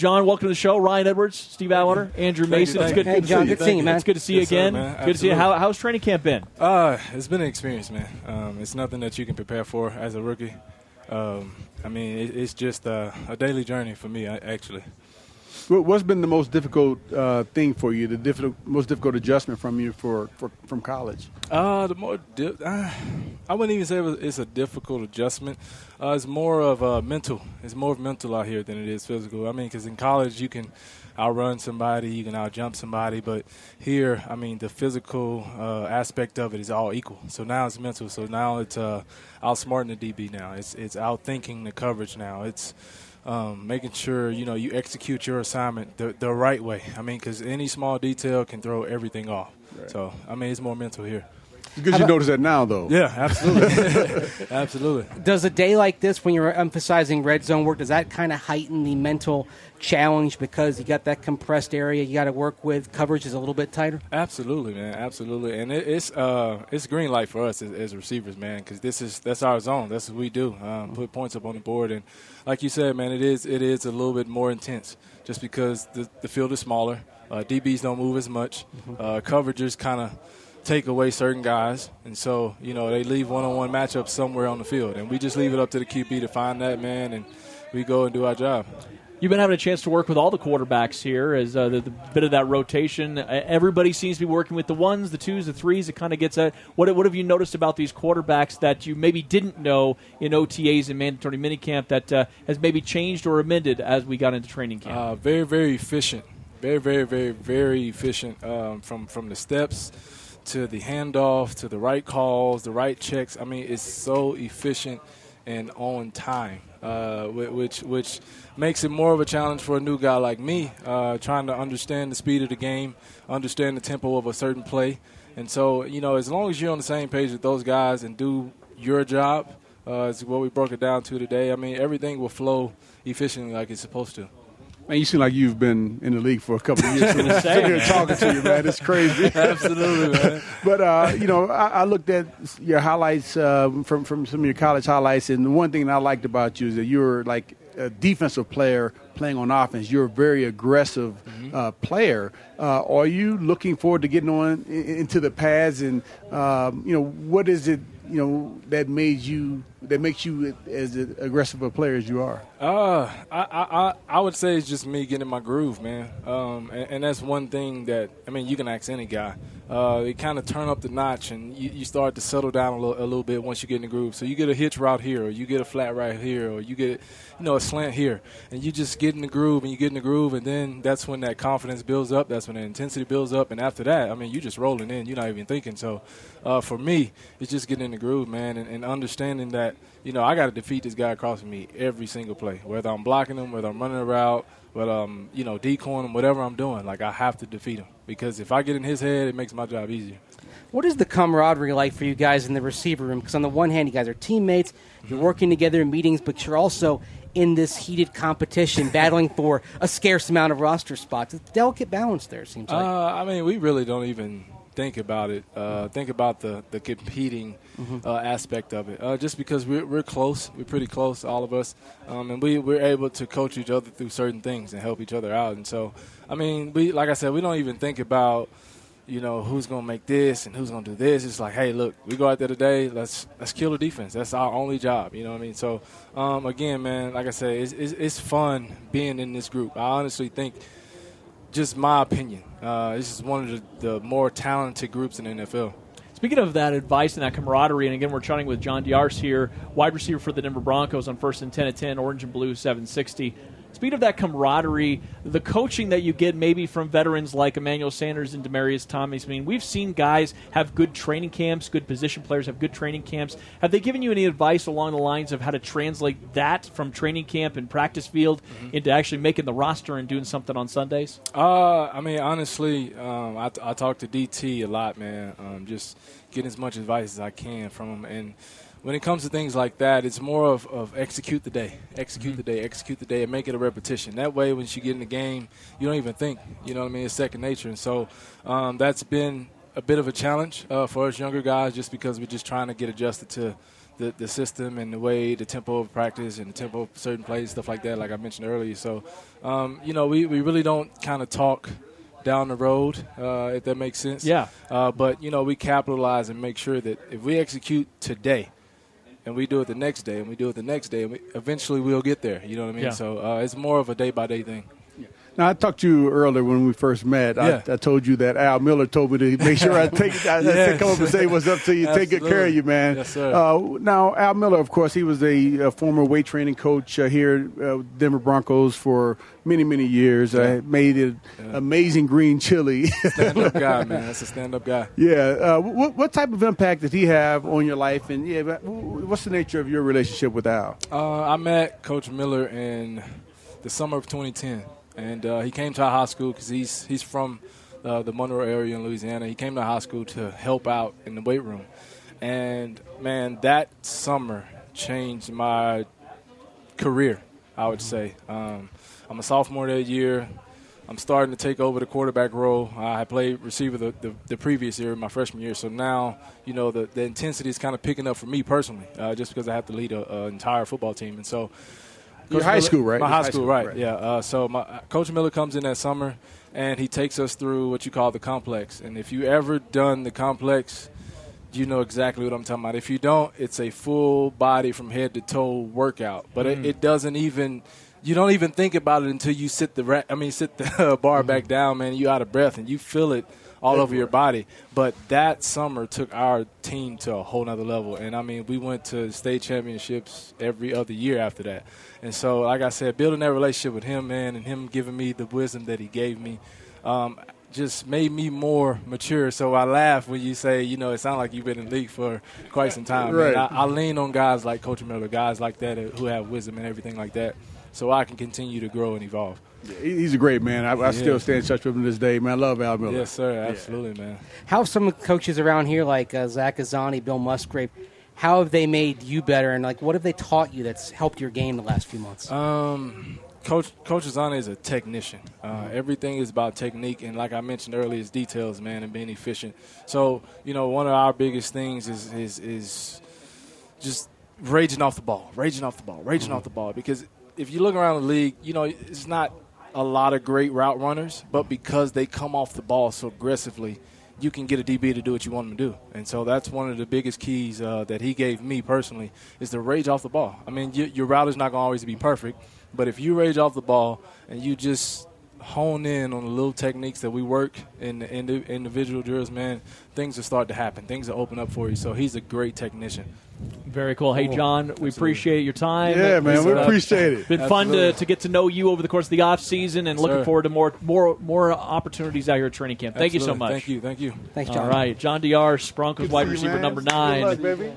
John, welcome to the show. Ryan Edwards, Steve Atwater, Andrew Mason. It's good, hey, good John, to good seeing you, man. It's good to see you Yes, sir, again. man. good to see you. How, how's training camp been? Uh, it's been an experience, man. Um, it's nothing that you can prepare for as a rookie. Um, I mean, it, it's just uh, a daily journey for me, actually. What- What's been the most difficult uh, thing for you? The difficult, most difficult adjustment from you for, for from college? Uh, the more di- uh, I wouldn't even say it's a difficult adjustment. Uh, it's more of uh, mental. It's more mental out here than it is physical. I mean, because in college you can outrun somebody, you can outjump somebody, but here, I mean, the physical uh, aspect of it is all equal. So now it's mental. So now it's uh, outsmarting the DB. Now it's it's outthinking the coverage. Now it's um, making sure you know you execute your assignment the, the right way. I mean, because any small detail can throw everything off. So I mean, it's more mental here. It's good you notice that now, though. Yeah, absolutely, absolutely. Does a day like this, when you're emphasizing red zone work, does that kind of heighten the mental challenge because you got that compressed area you got to work with? Coverage is a little bit tighter. Absolutely, man. Absolutely, and it, it's uh, it's green light for us as, as receivers, man, because this is that's our zone. That's what we do. Um, put points up on the board, and like you said, man, it is it is a little bit more intense just because the the field is smaller. Uh, DBs don't move as much. Uh, coverages kind of take away certain guys, and so you know they leave one-on-one matchups somewhere on the field, and we just leave it up to the QB to find that man, and we go and do our job. You've been having a chance to work with all the quarterbacks here as uh, the, the bit of that rotation. Everybody seems to be working with the ones, the twos, the threes. It kind of gets at what, what have you noticed about these quarterbacks that you maybe didn't know in OTAs and mandatory minicamp that uh, has maybe changed or amended as we got into training camp? Uh, very, very efficient. Very, very, very, very efficient um, from from the steps to the handoff to the right calls, the right checks. I mean, it's so efficient and on time, uh, which which makes it more of a challenge for a new guy like me, uh, trying to understand the speed of the game, understand the tempo of a certain play, and so you know, as long as you're on the same page with those guys and do your job, uh, is what we broke it down to today. I mean, everything will flow efficiently like it's supposed to. Man, you seem like you've been in the league for a couple of years. So we're sitting here talking to you, man. It's crazy. Absolutely, man. But uh, you know, I, I looked at your highlights uh, from from some of your college highlights, and the one thing that I liked about you is that you're like a defensive player playing on offense. You're a very aggressive uh, player. Uh, are you looking forward to getting on i- into the pads, and um, you know, what is it? You know that made you that makes you as aggressive a player as you are. Uh, I, I, I- would say it's just me getting my groove, man. Um, and, and that's one thing that I mean, you can ask any guy. Uh, you kind of turn up the notch, and you, you start to settle down a little, a little bit once you get in the groove. So you get a hitch route here, or you get a flat right here, or you get, you know, a slant here, and you just get in the groove, and you get in the groove, and then that's when that confidence builds up. That's when the intensity builds up, and after that, I mean, you're just rolling in. You're not even thinking. So, uh, for me, it's just getting in the groove, man, and, and understanding that you know I got to defeat this guy across from me every single play, whether I'm blocking him, whether I'm running a route, whether I'm you know decoying him, whatever I'm doing. Like I have to defeat him because if I get in his head, it makes my job easier. What is the camaraderie like for you guys in the receiver room? Because on the one hand, you guys are teammates, you're working together in meetings, but you're also in this heated competition, battling for a scarce amount of roster spots. It's a delicate balance there, it seems like. Uh, I mean, we really don't even think about it. Uh, think about the the competing uh, aspect of it. Uh, just because we're we're close, we're pretty close, all of us, um, and we we're able to coach each other through certain things and help each other out. And so, I mean, we like I said, we don't even think about. You know who's gonna make this and who's gonna do this. It's like, hey, look, we go out there today. Let's let's kill the defense. That's our only job. You know what I mean? So, um, again, man, like I said, it's, it's, it's fun being in this group. I honestly think just my opinion. Uh, this is one of the, the more talented groups in the NFL. Speaking of that advice and that camaraderie, and again, we're chatting with John Diarse here, wide receiver for the Denver Broncos on first and 10 at 10, orange and blue 760. Speaking of that camaraderie, the coaching that you get maybe from veterans like Emmanuel Sanders and Demaryius Thomas. I mean, we've seen guys have good training camps, good position players have good training camps. Have they given you any advice along the lines of how to translate that from training camp and practice field into actually making the roster and doing something on Sundays? Uh, I mean, honestly, um, I, I talk to DT a lot, man. Um, just getting as much advice as I can from him. And when it comes to things like that, it's more of, of execute the day, execute the day, execute the day, and make it a repetition. That way, when you get in the game, you don't even think. You know what I mean? It's second nature. And so um, that's been a bit of a challenge uh, for us younger guys, just because we're just trying to get adjusted to the, the system and the way the tempo of practice and the tempo of certain plays, stuff like that, like I mentioned earlier. So, um, you know, we, we really don't kind of talk down the road, uh, if that makes sense. Yeah. Uh, but, you know, we capitalize and make sure that if we execute today and we do it the next day and we do it the next day, and we, eventually we'll get there. You know what I mean? Yeah. So uh, it's more of a day by day thing. Now I talked to you earlier when we first met. Yeah. I, I told you that Al Miller told me to make sure I take I, I come up and say what's up to you, take good care of you, man. Yes, sir. Uh, now Al Miller, of course, he was a, a former weight training coach uh, here at uh, Denver Broncos for many many years. Uh, made it amazing green chili. Stand up guy, man. That's a stand up guy. yeah. Uh, what, what type of impact did he have on your life? And yeah, what's the nature of your relationship with Al? Uh, I met Coach Miller in the summer of 2010, and uh, he came to our high school because he's he's from uh, the Monroe area in Louisiana. He came to high school to help out in the weight room, and man, that summer changed my career. I would say um, I'm a sophomore that year. I'm starting to take over the quarterback role. I played receiver the, the, the previous year, my freshman year. So now, you know, the, the intensity is kind of picking up for me personally, uh, just because I have to lead an entire football team. And so, Your high Miller- school, right? My high high school, school, right? right. Yeah. Uh, so my uh, Coach Miller comes in that summer, and he takes us through what you call the complex. And if you ever done the complex, you know exactly what I'm talking about. If you don't, it's a full body from head to toe workout, but Mm. it, it doesn't even. You don't even think about it until you sit the ra- I mean sit the Mm-hmm. bar back down, man. You out of breath and you feel it all over your body. But that summer took our team to a whole nother level, and I mean we went to state championships every other year after that. And so, like I said, building that relationship with him, man, and him giving me the wisdom that he gave me, um, just made me more mature. So I laugh when you say, you know, it sounds like you've been in the league for quite some time. Right. I, I lean on guys like Coach Miller, guys like that who have wisdom and everything like that, so I can continue to grow and evolve. He- He's a great man. I, I still Yeah. stay in touch with him to this day, man. I love Al Miller. Yes, sir. Absolutely, man. How have some coaches around here, like uh, Zach Azzanni, Bill Musgrave, how have they made you better, and like what have they taught you that's helped your game the last few months? Um, Coach Coach Azzanni is a technician. Uh, everything is about technique, and like I mentioned earlier, it's details, man, and being efficient. So you know, one of our biggest things is is is just raging off the ball, raging off the ball, raging off the ball. Because if you look around the league, you know, it's not a lot of great route runners, but because they come off the ball so aggressively, you can get a DB to do what you want him to do. And so that's one of the biggest keys uh, that he gave me personally is to rage off the ball. I mean, y- your route is not going to always be perfect, but if you rage off the ball and you just hone in on the little techniques that we work in the indi- individual drills, man, things will start to happen. Things will open up for you. So he's a great technician. Very cool. Hey, John, we appreciate your time. Yeah, man, It's, we uh, appreciate it. Been fun to, to get to know you over the course of the off season, and looking Sir. forward to more more more opportunities out here at training camp. Thank you so much. Thank you. Thank you. Thanks, John. All right, John Diarse, Broncos wide receiver man. number Good nine. luck, baby.